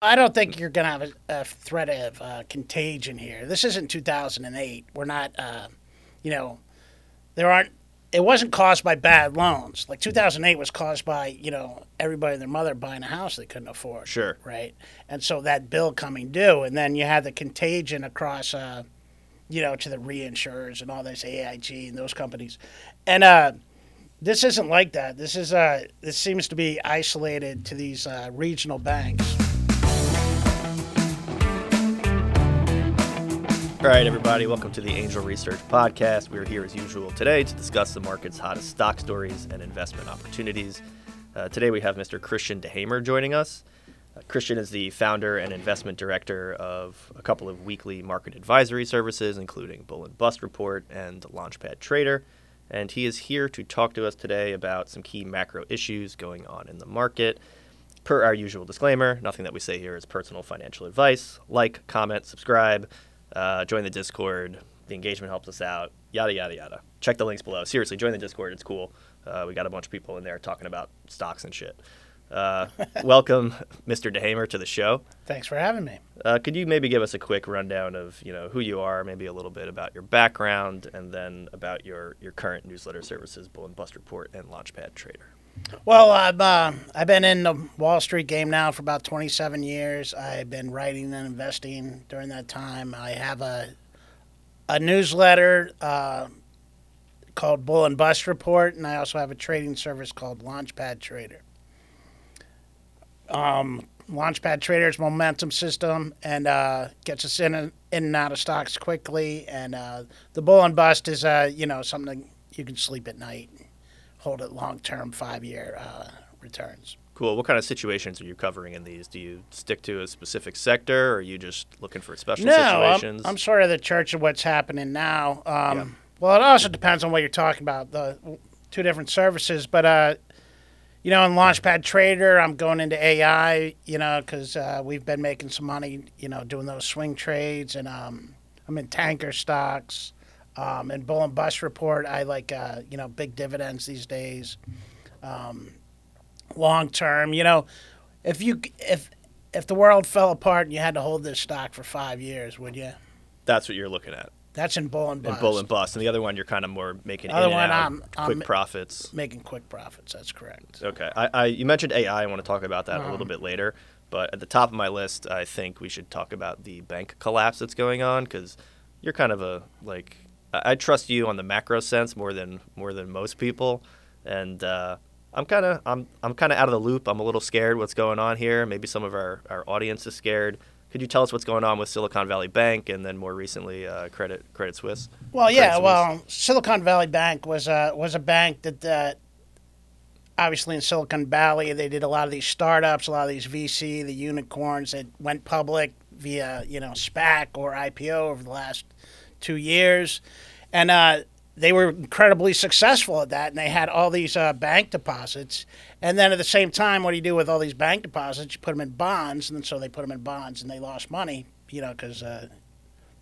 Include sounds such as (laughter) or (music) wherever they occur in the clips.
I don't think you're going to have a, a, threat of uh, contagion here. This isn't 2008. We're not, uh, you know, there aren't. It wasn't caused by bad loans. Like 2008 was caused by you know everybody and their mother buying a house they couldn't afford. Sure. Right. And so that bill coming due, and then you had the contagion across, uh, you know, to the reinsurers and all this AIG and those companies, and uh, this isn't like that. This is uh, this seems to be isolated to these uh, regional banks. All right, everybody, welcome to the Angel Research Podcast. We're here as usual today to discuss the market's hottest stock stories and investment opportunities. Uh, today we have Mr. Christian DeHaemer joining us. Uh, Christian is the founder and investment director of a couple of weekly market advisory services, including Bull and Bust Report and Launchpad Trader. And he is here to talk to us today about some key macro issues going on in the market. Per our usual disclaimer, nothing that we say here is personal financial advice. Like, comment, subscribe uh, join the Discord. The engagement helps us out. Yada yada yada. Check the links below. Seriously, join the Discord. It's cool. Uh, we got a bunch of people in there talking about stocks and shit. Uh, (laughs) welcome, Mr. DeHaemer, to the show. Thanks for having me. Uh, could you maybe give us a quick rundown of you know who you are, maybe a little bit about your background, and then about your your current newsletter services, Bull and Bust Report and Launchpad Trader? Well, I've uh, I've been in the Wall Street game now for about 27 years. I've been writing and investing during that time. I have a a newsletter uh, called Bull and Bust Report, and I also have a trading service called Launchpad Trader. Um, Launchpad Trader's momentum system and uh, gets us in and, in and out of stocks quickly. And uh, the Bull and Bust is, uh, you know, something you can sleep at night hold it long term, five year uh, returns. Cool. What kind of situations are you covering in these? Do you stick to a specific sector, or are you just looking for special no, situations? I'm, I'm sort of the church of what's happening now. Um, yeah. Well, it also depends on what you're talking about. The two different services, but uh, you know, in Launchpad Trader, I'm going into AI. You know, because uh, we've been making some money. You know, doing those swing trades, and um, I'm in tanker stocks. Um, and Bull and Bust report, I like uh, you know big dividends these days, um, long term. You know, if you if if the world fell apart and you had to hold this stock for five years, would you? That's what you're looking at. That's in Bull and Bust. In Bull and Bust, and the other one you're kind of more making other one I'm, quick I'm profits. Making quick profits. That's correct. Okay, I, I you mentioned AI. I want to talk about that um, a little bit later. But at the top of my list, I think we should talk about the bank collapse that's going on because you're kind of a like I trust you on the macro sense more than more than most people, and uh, I'm kind of I'm I'm kind of out of the loop. I'm a little scared what's going on here. Maybe some of our, our audience is scared. Could you tell us what's going on with Silicon Valley Bank and then more recently uh, Credit Credit Suisse? Well, yeah, Suisse? well, Silicon Valley Bank was a was a bank that uh, obviously in Silicon Valley they did a lot of these startups, a lot of these VC, the unicorns that went public via you know SPAC or IPO over the last two years, and uh, they were incredibly successful at that. And they had all these uh, bank deposits, and then at the same time, what do you do with all these bank deposits? You put them in bonds, and then so they put them in bonds, and they lost money, you know, because uh,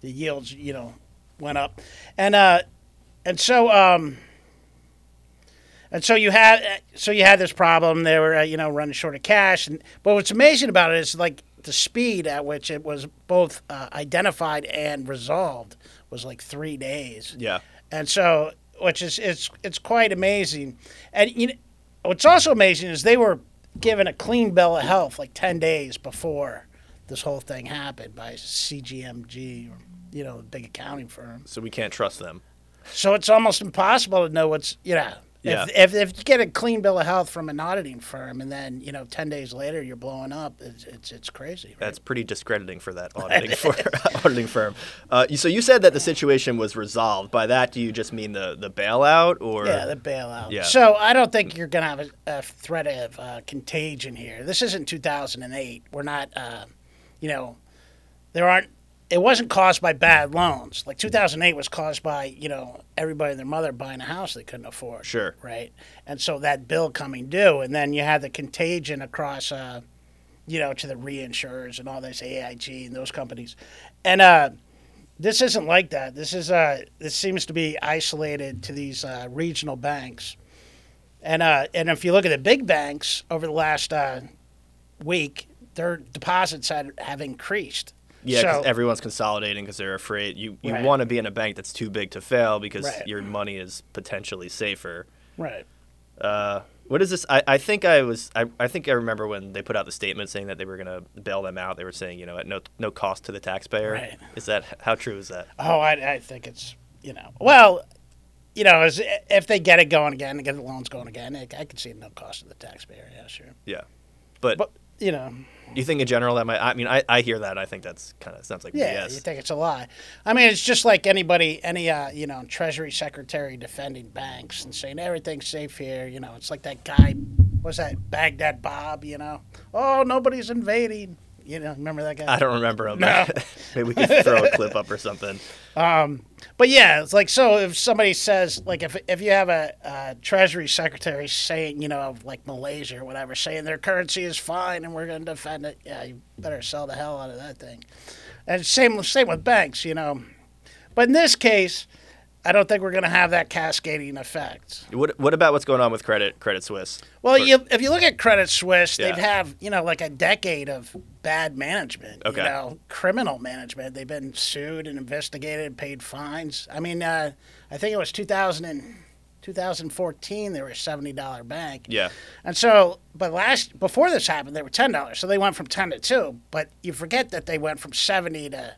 the yields, you know, went up, and uh, and so. Um, and so you had so you had this problem. They were uh, you know running short of cash, and but what's amazing about it is like the speed at which it was both uh, identified and resolved was like three days. Yeah. And so, which is it's it's quite amazing. And you know, what's also amazing is they were given a clean bill of health like ten days before this whole thing happened by KPMG, or, you know, big accounting firm. So we can't trust them. So it's almost impossible to know what's you know yeah. If, if, if, you get a clean bill of health from an auditing firm and then you know ten days later you're blowing up, it's it's, it's crazy. Right? That's pretty discrediting for that (laughs) auditing, for, (laughs) auditing firm. Uh, so you said that the situation was resolved. By that, do you just mean the the bailout or? Yeah, the bailout. Yeah. So I don't think you're going to have a, a, threat of uh, contagion here. This isn't 2008. We're not, uh, you know, there aren't it wasn't caused by bad loans. Like 2008 was caused by you know everybody and their mother buying a house they couldn't afford. Sure. Right. And so that bill coming due, and then you had the contagion across, uh, you know, to the reinsurers and all this AIG and those companies, and uh, this isn't like that. This is uh, this seems to be isolated to these uh, regional banks, and uh, and if you look at the big banks over the last uh, week, their deposits had, have increased. Yeah, because So- everyone's consolidating because they're afraid. You you Right. want to be in a bank that's too big to fail because Right. your money is potentially safer. Right. Uh, what is this? I, I think I was I, I think I remember when they put out the statement saying that they were gonna bail them out. They were saying you know at no no cost to the taxpayer. Right. Is that how true is that? Oh, I, I think it's you know well, you know, as, if they get it going again, get the loans going again, I, I could see no cost to the taxpayer. Yeah, sure. Yeah, but, But you know, you think in general that might? I mean, I, I hear that. I think that's kind of sounds like yeah, BS. you think it's a lie. I mean, it's just like anybody, any uh, you know, Treasury Secretary defending banks and saying everything's safe here. You know, it's like that guy. Was that Baghdad Bob? You know, oh, nobody's invading. You know, remember that guy? I don't remember. him. No. (laughs) Maybe we could throw a clip up or something. (laughs) But yeah, it's like so. If somebody says like if if you have a, uh Treasury Secretary saying you know of like Malaysia or whatever saying their currency is fine and we're going to defend it, yeah, you better sell the hell out of that thing. And same same with banks, you know. But in this case, I don't think we're going to have that cascading effect. What What about what's going on with Credit Credit Suisse? Well, Or- you, if you look at Credit Suisse, they've Yeah. have you know like a decade of bad management. Okay. You know, criminal management. They've been sued and investigated, and paid fines. I mean, uh, I think it was 2000 and, 2014. They were a seventy dollar bank. Yeah. And so, but last before this happened, they were ten dollars. So they went from ten to two. But you forget that they went from seventy to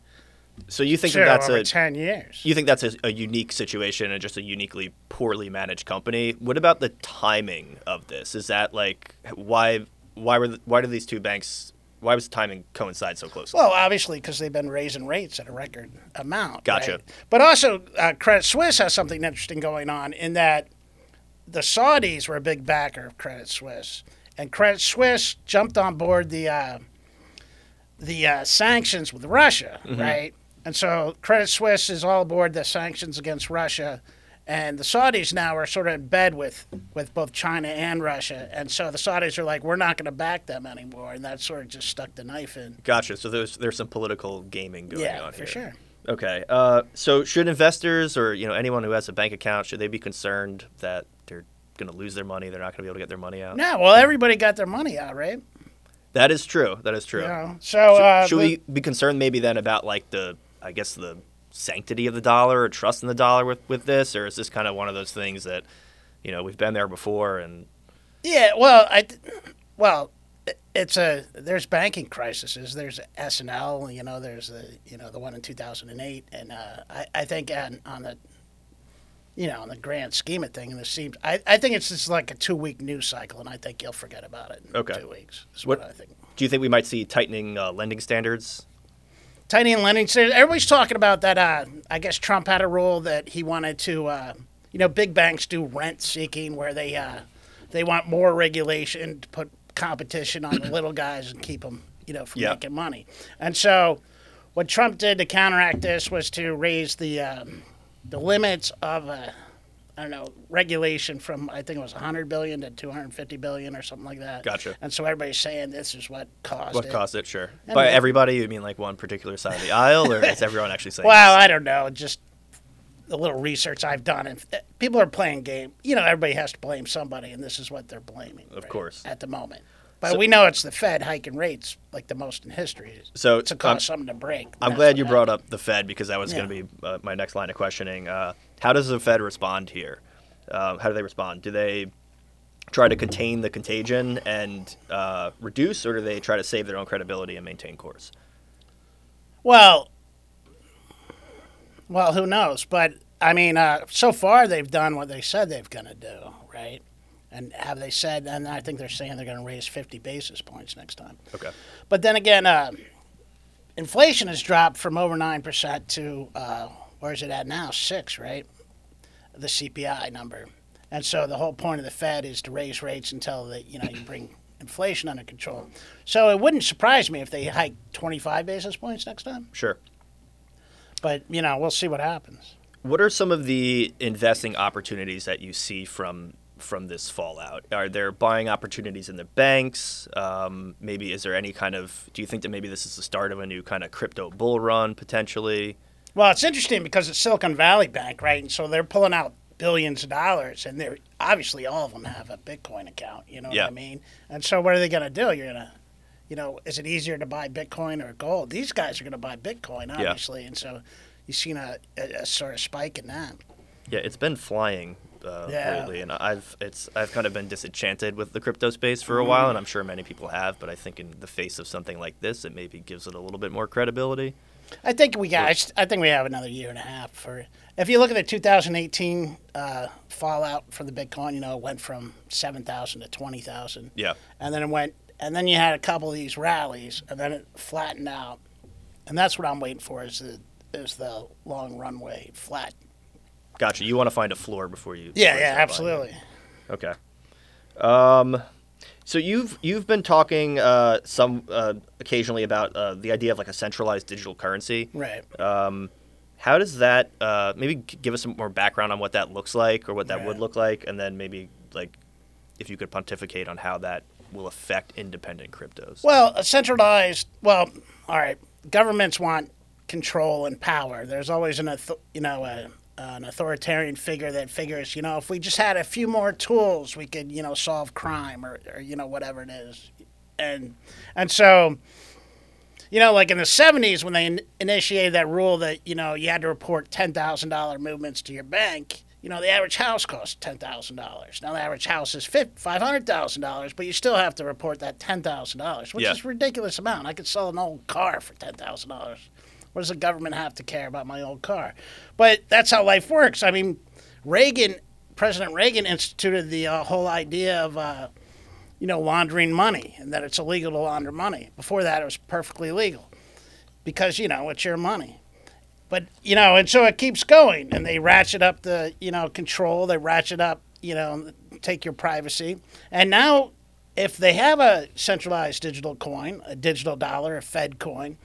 So you think two that that's a ten years. you think that's a, a unique situation and just a uniquely poorly managed company? What about the timing of this? Is that like why why were the, why did these two banks why was the timing coincide so closely? Well, obviously, because they've been raising rates at a record amount. Gotcha. right? But also, uh, Credit Suisse has something interesting going on in that the Saudis were a big backer of Credit Suisse, and Credit Suisse jumped on board the uh, the uh, sanctions with Russia, Mm-hmm. right? And so Credit Suisse is all aboard the sanctions against Russia. And the Saudis now are sort of in bed with, with both China and Russia. And so the Saudis are like, we're not going to back them anymore. And that sort of just stuck the knife in. Gotcha. So there's there's some political gaming going yeah, on for sure. Okay. Uh, so should investors or you know anyone who has a bank account should they be concerned that they're going to lose their money? They're not going to be able to get their money out. No, well, everybody got their money out, right? That is true. That is true. You know? So, Should, uh, should the- we be concerned maybe then about like the I guess the sanctity of the dollar or trust in the dollar with with this, or is this kind of one of those things that you know we've been there before and Yeah, well, I, well, it's a there's banking crises. There's S&L, you know, there's the you know the one in 2008, and uh, I I think on, on the you know on the grand scheme of things, this seems I, I think it's just like a two week news cycle, and I think you'll forget about it in Okay. two weeks. Is What- what, I think. do you think we might see tightening uh, lending standards? Tiny and. So everybody's talking about that. Uh, I guess Trump had a rule that he wanted to, uh, you know, big banks do rent seeking, where they uh, they want more regulation to put competition on the (clears throat) little guys and keep them, you know, from Yeah. making money. And so, what Trump did to counteract this was to raise the um, the limits of. I don't know regulation from I think it was 100 billion to 250 billion or something like that. Gotcha. And so everybody's saying this is what caused What it. caused it? Sure. And By everybody, you mean like one particular side of the aisle, or is everyone actually saying? Well, this? I don't know. Just the little research I've done, and people are playing game. You know, everybody has to blame somebody, and this is what they're blaming. Of right, course. at the moment. But So- we know it's the Fed hiking rates like the most in history so to um, cause something to break. I'm glad you happened. brought up the Fed because that was Yeah. going to be uh, my next line of questioning. Uh, how does the Fed respond here? Um, how do they respond? Do they try to contain the contagion and uh, reduce, or do they try to save their own credibility and maintain course? Well, well, who knows? But I mean, uh, so far they've done what they said they've going to do, right? And have they said? And I think they're saying they're going to raise 50 basis points next time. Okay. But then again, uh, inflation has dropped from over nine percent to uh, where is it at now? Six, right? The CPI number. And so the whole point of the Fed is to raise rates until the, you know you bring inflation under control. So it wouldn't surprise me if they hike 25 basis points next time. Sure. But you know we'll see what happens. What are some of the investing opportunities that you see from from this fallout? Are there buying opportunities in the banks? Um, maybe is there any kind of? Do you think that maybe this is the start of a new kind of crypto bull run potentially? Well, it's interesting because it's Silicon Valley Bank, right? And so they're pulling out billions of dollars, and they're obviously all of them have a Bitcoin account. You know Yeah. what I mean? And so what are they going to do? You're going to you know, is it easier to buy Bitcoin or gold? These guys are going to buy Bitcoin, obviously, and so you've seen a, a, a sort of spike in that. Yeah, it's been flying uh, Yeah. lately, and I've it's I've kind of been disenchanted with the crypto space for a Mm-hmm. while, and I'm sure many people have. But I think in the face of something like this, it maybe gives it a little bit more credibility. I think we got. I s- I think we have another year and a half for. If you look at the 2018 uh, fallout for the Bitcoin, you know, it went from 7,000 to 20,000. Yeah, and then it went and then you had a couple of these rallies and then it flattened out and that's what i'm waiting for is the is the long runway flat gotcha. You want to find a floor before you. yeah before yeah absolutely Okay. Um, so you've you've been talking uh, some uh, occasionally about uh, the idea of like a centralized digital currency. right Um, how does that uh, maybe give us some more background on what that looks like or what that would look like, and then maybe like if you could pontificate on how that will affect independent cryptos. well a centralized well all right governments want control and power there's always an you know a, an authoritarian figure that figures you know if we just had a few more tools we could you know solve crime or, or you know whatever it is and and so you know, like in the 70s when they in- initiated that rule that, you know, you had to report $10,000 movements to your bank, you know, the average house costs $10,000. Now the average house is $500,000, but you still have to report that $10,000, which Yeah. is a ridiculous amount. I could sell an old car for $10,000. What does the government have to care about my old car? But that's how life works. I mean, Reagan, President Reagan instituted the uh, whole idea of, uh, you know, laundering money and that it's illegal to launder money. Before that, it was perfectly legal because, you know, it's your money. But, you know, and so it keeps going and they ratchet up the, you know, control, they ratchet up, you know, take your privacy. And now, if they have a centralized digital coin, a digital dollar, a Fed coin,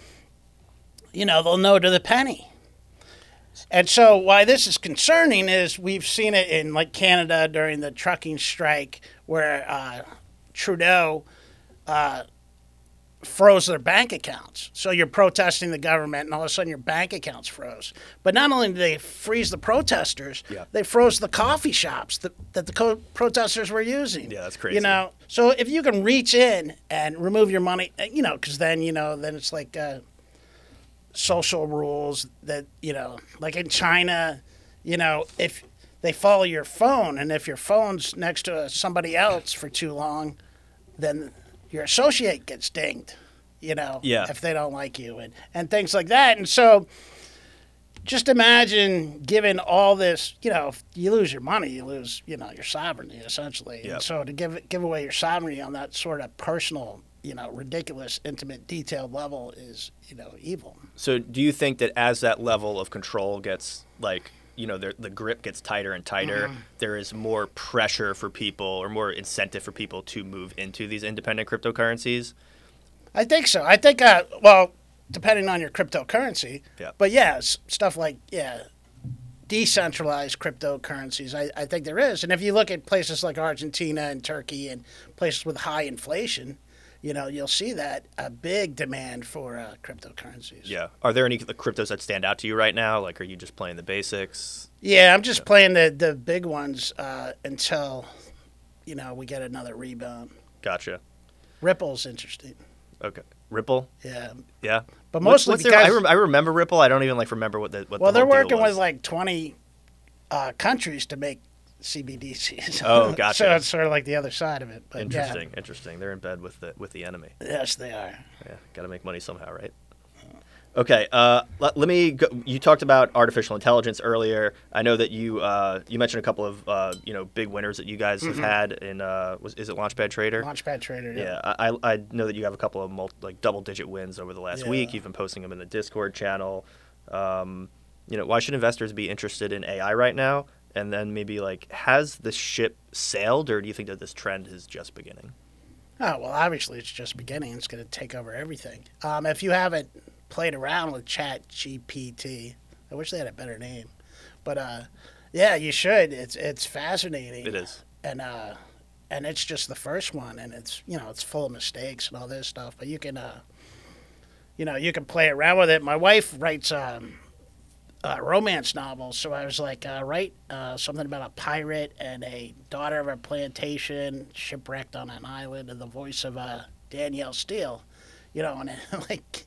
you know, they'll know to the penny. And so, why this is concerning is we've seen it in like Canada during the trucking strike, where uh, Trudeau uh, froze their bank accounts. So you're protesting the government, and all of a sudden your bank accounts froze. But not only did they freeze the protesters, Yeah. they froze the coffee shops that, that the co- protesters were using. Yeah, that's crazy. You know, so if you can reach in and remove your money, uh, you know, because then you know, then it's like uh, social rules that you know, like in China, you know, if they follow your phone, and if your phone's next to somebody else for too long, then your associate gets dinged. You know, Yeah. if they don't like you, and and things like that, and so. Just imagine given all this, you know, if you lose your money, you lose, you know, your sovereignty essentially. Yep. And so to give give away your sovereignty on that sort of personal, you know, ridiculous, intimate, detailed level is, you know, evil. So do you think that as that level of control gets like you know the the grip gets tighter and tighter, Mm-hmm. there is more pressure for people or more incentive for people to move into these independent cryptocurrencies? I think so. I think, uh, well, depending on your cryptocurrency. Yeah. But yeah, stuff like, yeah, decentralized cryptocurrencies, I, I think there is. And if you look at places like Argentina and Turkey and places with high inflation, you know, you'll see that a big demand for uh, cryptocurrencies. Yeah. Are there any the cryptos that stand out to you right now? Like, are you just playing the basics? Yeah, I'm just playing the, the big ones uh, until, you know, we get another rebound. Gotcha. Ripple's interesting. Okay. Ripple. Yeah. Yeah. But What's- mostly what's their- I, rem- I remember Ripple. I don't even like remember what the what Well, the they're working with like 20 uh, countries to make CBDCs. (laughs) Oh, gotcha. so it's sort of like the other side of it. But yeah. Interesting. Interesting. They're in bed with the with the enemy. Yes, they are. Yeah, got to make money somehow, right? Okay, uh, let, let me. Go, you talked about artificial intelligence earlier. I know that you uh, you mentioned a couple of uh, you know big winners that you guys Mm-hmm. have had in uh, was is it Launchpad Trader? Launchpad Trader. yeah, I, I I know that you have a couple of multi, like double digit wins over the last Yeah. week. You've been posting them in the Discord channel. Um, you know, why should investors be interested in AI right now? And then maybe like, has the ship sailed, or do you think that this trend is just beginning? Oh, well, obviously it's just beginning. It's going to take over everything. Um, if you haven't played around with Chat GPT, I wish they had a better name. But uh, yeah, you should. It's it's fascinating. It is. and uh, and it's just the first one, and it's you know it's full of mistakes and all this stuff. But you can, uh, you know, you can play around with it. My wife writes um, uh, romance novels, so I was like, uh, write uh, something about a pirate and a daughter of a plantation shipwrecked on an island, and the voice of uh, Danielle Steel. you know, and it (laughs) like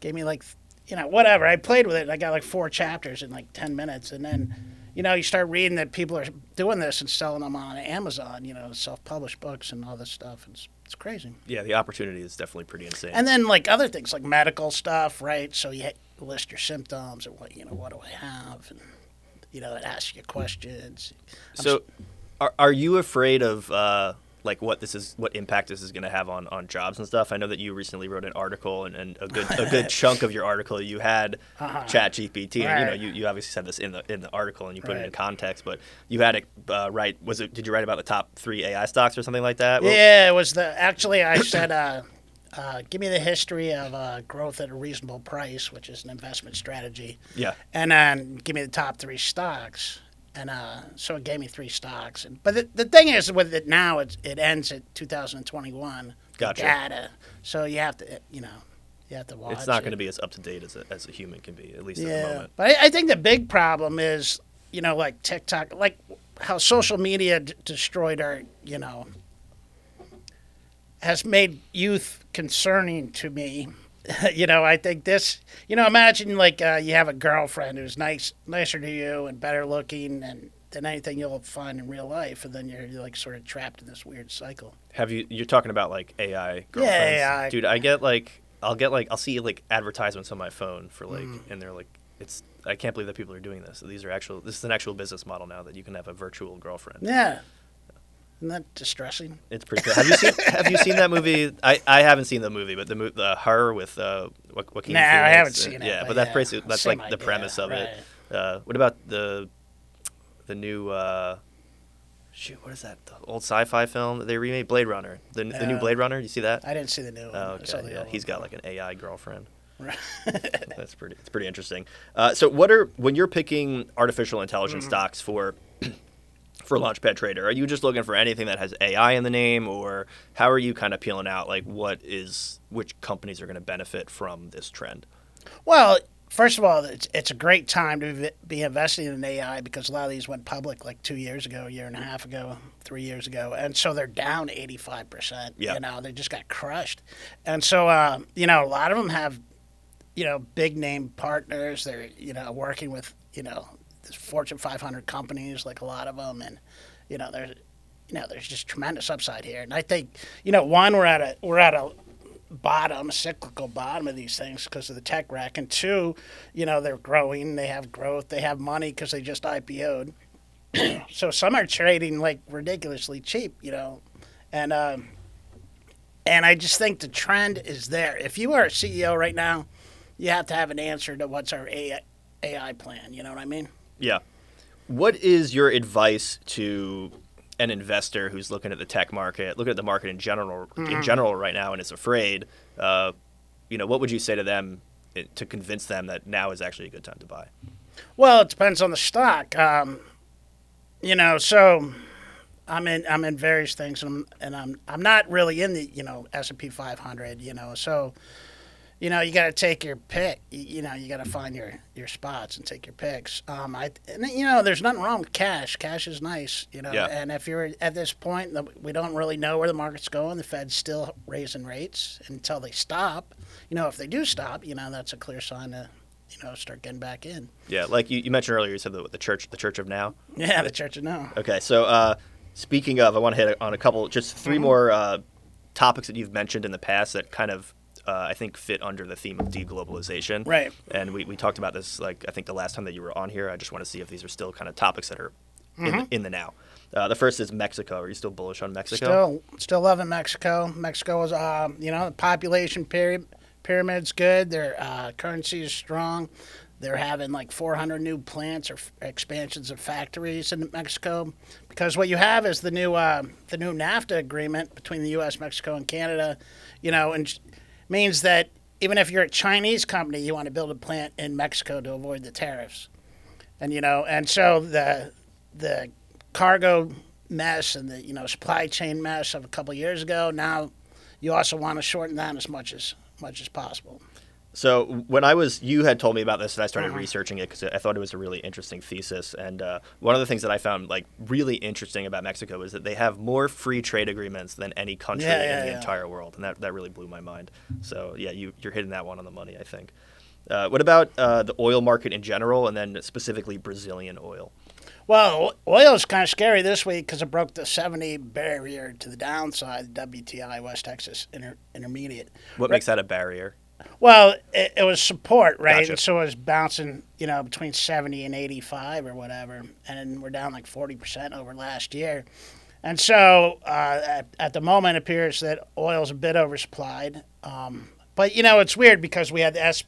gave me like, you know, whatever. I played with it. And I got like four chapters in like ten minutes, and then, you know, you start reading that people are doing this and selling them on Amazon. You know, self-published books and all this stuff. It's it's crazy. Yeah, the opportunity is definitely pretty insane. And then like other things like medical stuff, right? So you list your symptoms and what you know, what do I have, and you know, it asks you questions. I'm so, are are you afraid of uh, like what this is, what impact this is going to have on, on jobs and stuff? I know that you recently wrote an article, and, and a good a good (laughs) chunk of your article you had Uh-huh. Chat GPT, and you know you, you obviously said this in the in the article and you put it in context, but you had it uh, right. Was it? Did you write about the top three AI stocks or something like that? Well, Yeah, it was the actually I said, uh, uh, give me the history of uh, growth at a reasonable price, which is an investment strategy, yeah. and then give me the top three stocks. And uh, so it gave me three stocks. And, but the, the thing is, with it now, it, it ends at 2021. Gotcha. Data. So you have to, you know, you have to watch. It's not going to be as up to date as a, as a human can be, at least at the Yeah, moment. but I, I think the big problem is, you know, like TikTok, like how social media d- destroyed our, you know, has made youth concerning to me. (laughs) you know, I think this, you know, imagine like uh, you have a girlfriend who's nice, nicer to you and better looking and than anything you'll find in real life, and then you're, you're like sort of trapped in this weird cycle. Have you? You're talking about like AI girlfriends, AI. dude. I get like I'll get like I'll see like advertisements on my phone for like, Mm. and they're like, it's I can't believe that people are doing this. These are actual. This is an actual business model now that you can have a virtual girlfriend. Yeah. Isn't that distressing? It's pretty. Cool. Have you seen Have you seen that movie? I, I haven't seen the movie, but the mo- the her with uh Wa- Joaquin Nah, I haven't uh, seen it, Yeah, but but that's yeah, basically that's like the premise of it. Uh, what about the the new uh, shoot? What is that? The old sci-fi film that they remade, Blade Runner. The, the new Uh, Blade Runner. You see that? I didn't see the new one. Oh, okay. Yeah, he's got like an AI girlfriend. Right. That's pretty. It's pretty interesting. Uh, so, what are when you're picking artificial intelligence Mm-hmm. stocks for for Launchpad Trader? Are you just looking for anything that has AI in the name, or how are you kind of peeling out like what is which companies are going to benefit from this trend? Well, first of all, it's, it's a great time to be investing in AI because a lot of these went public like two years ago, a year and a half ago, three years ago, and so they're down 85%. Yeah. You know, they just got crushed. And so, um, you know, a lot of them have, you know, big name partners. They're, you know, working with, you know, Fortune 500 companies, like a lot of them. And, you know, there's, you know, there's just tremendous upside here. And I think, you know, one, we're at a, we're at a, bottom, cyclical bottom of these things because of the tech wreck, and two, you know, they're growing, they have growth, they have money because they just IPO'd. (clears throat) so some are trading like ridiculously cheap, you know, and um, and I just think the trend is there. If you are a CEO right now, you have to have an answer to what's our AI, AI plan. You know what I mean? Yeah. What is your advice to an investor who's looking at the tech market, looking at the market in general, Mm-hmm. in general right now, and is afraid? Uh, you know, what would you say to them eh, to convince them that now is actually a good time to buy? Well, it depends on the stock. Um, you know, so I'm in I'm in various things, and I'm, and I'm I'm not really in the you know S and P 500. You know, so you know you got to take your pick. You, know, you got to find your your spots and take your picks. Um, I and, you know, there's nothing wrong with cash. Cash is nice. You know, Yeah. and if you're at this point, we don't really know where the market's going. The Fed's still raising rates until they stop. You know, if they do stop, you know, that's a clear sign to you know start getting back in. Yeah, like you, you mentioned earlier, you said the, the church, the Church of Now. Yeah, the Church of Now. Okay, so uh, speaking of, I want to hit on a couple, just 3 Mm-hmm. more uh, topics that you've mentioned in the past that kind of, uh, I think, fit under the theme of deglobalization. Right. And we, we talked about this, like, I think the last time that you were on here. I just want to see if these are still kind of topics that are in, Mm-hmm. the, in the now. Uh, the first is Mexico. Are you still bullish on Mexico? Still, still loving Mexico. Mexico is, um, you know, the population pyramid, pyramid's good. Their uh, currency is strong. They're having like 400 new plants or f- expansions of factories in Mexico, because what you have is the new uh, the new NAFTA agreement between the U.S., Mexico, and Canada. You know, and means that even if you're a Chinese company, you want to build a plant in Mexico to avoid the tariffs. And you know, and so the the cargo mess and the you know supply chain mess of a couple of years ago. Now, you also want to shorten that as much as much as possible. So when I was, you had told me about this, and I started Uh-huh. researching it because I thought it was a really interesting thesis. And uh, one of the things that I found like really interesting about Mexico is that they have more free trade agreements than any country Yeah, yeah, in the yeah. entire world, and that, that really blew my mind. So yeah, you you're hitting that one on the money, I think. Uh, what about uh, the oil market in general, and then specifically Brazilian oil? Well, oil is kind of scary this week because it broke the 70 barrier to the downside, the WTI West Texas Inter- Intermediate. What makes that a barrier? Well, it, it was support, right? Gotcha. And so it was bouncing, you know, between 70 and 85 or whatever. And we're down like 40% over last year. And so uh, at, at the moment, it appears that oil's a bit oversupplied. Um, but, you know, it's weird because we had the S-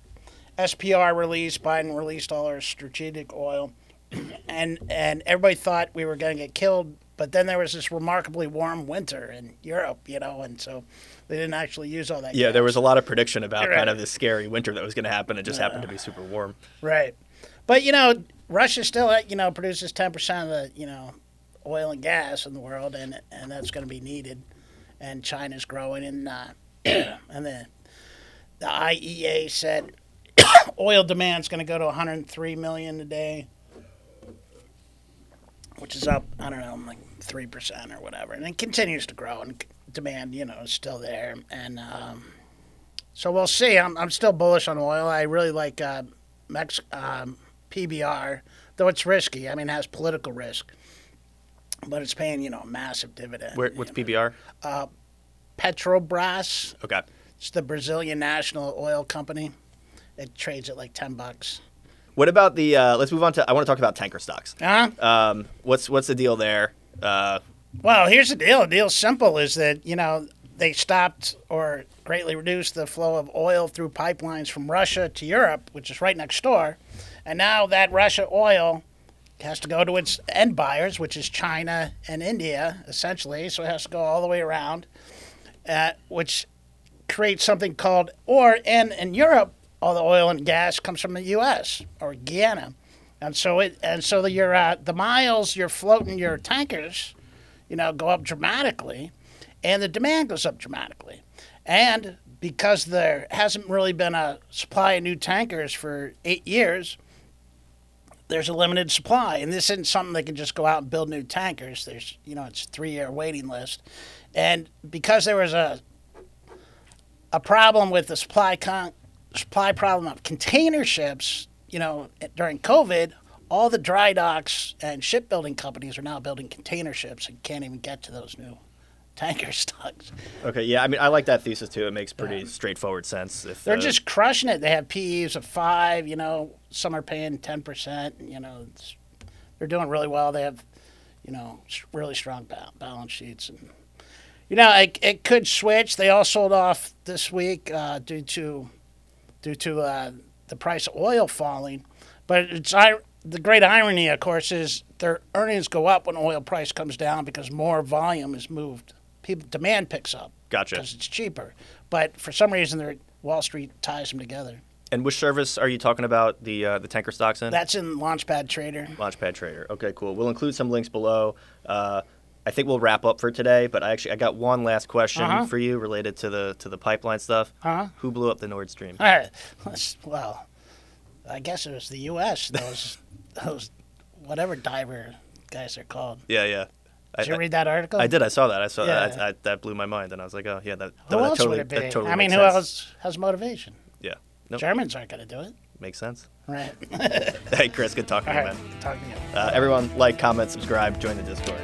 SPR release, Biden released all our strategic oil. (clears throat) And, and everybody thought we were going to get killed. But then there was this remarkably warm winter in Europe, you know, and so they didn't actually use all that. Yeah, there was a lot of prediction about Right. kind of this scary winter that was going to happen. It just happened to be super warm. Right. But you know, Russia still uh, you know produces ten percent of the you know oil and gas in the world, and and that's going to be needed. And China's growing, and uh, (clears throat) and the the IEA said (coughs) oil demand's going to go to 103 million a day, which is up I don't know like three percent or whatever, and it continues to grow, and demand you know is still there, and. Um, so we'll see. I'm, I'm still bullish on oil. I really like uh, Mex- um, PBR, though it's risky. I mean, it has political risk, but it's paying you know a massive dividend. Where, what's PBR? Uh, Petrobras? Okay. It's the Brazilian national oil company. It trades at like ten bucks. What about the? Uh, let's move on to. I want to talk about tanker stocks. Huh? Um, what's what's the deal there? Uh, Well, here's the deal. The deal's simple: is that you know they stopped or greatly reduced the flow of oil through pipelines from Russia to Europe, which is right next door, and now that Russia oil has to go to its end buyers, which is China and India, essentially. So it has to go all the way around, uh, which creates something called, or and in Europe, all the oil and gas comes from the U.S. or Guyana, and so it and so the your uh, the miles you're floating your tankers you know, go up dramatically, and the demand goes up dramatically. And because there hasn't really been a supply of new tankers for eight years, there's a limited supply. And this isn't something they can just go out and build new tankers. There's, you know, it's a three year waiting list. And because there was a a problem with the supply con- supply problem of container ships, you know, during COVID, all the dry docks and shipbuilding companies are now building container ships and can't even get to those new (laughs) tanker stocks. okay, yeah. I mean, I like that thesis too. It makes pretty straightforward sense. If They're uh, just crushing it. They have PEs of five. You know, some are paying ten percent. You know, it's, they're doing really well. They have, you know, really strong balance sheets, and you know, it, it could switch. They all sold off this week uh, due to due to uh, the price of oil falling. But it's I, the great irony, of course, is their earnings go up when oil price comes down because more volume is moved. People demand picks up Gotcha. because it's cheaper. But for some reason, they're, Wall Street ties them together. And which service are you talking about the uh, the tanker stocks in? That's in Launchpad Trader. Launchpad Trader. Okay, cool. We'll include some links below. Uh, I think we'll wrap up for today, but I actually I got one last question Uh-huh. for you related to the to the pipeline stuff. Huh? Who blew up the Nord Stream? All right. (laughs) Let's- Well, I guess it was the U.S. Those (laughs) those whatever diver guys are called. Yeah, yeah. I, Did you read that article? I did. I saw that. I saw that. I, I, that blew my mind, and I was like, oh yeah, that, Who that else totally, would it be? that totally I mean, who sense. else has motivation? Yeah. Nope. Germans aren't going to do it. Makes sense. Right. (laughs) Hey, Chris, good talking All to you, right. man. Talking to you. Uh, everyone, like, comment, subscribe, join the Discord.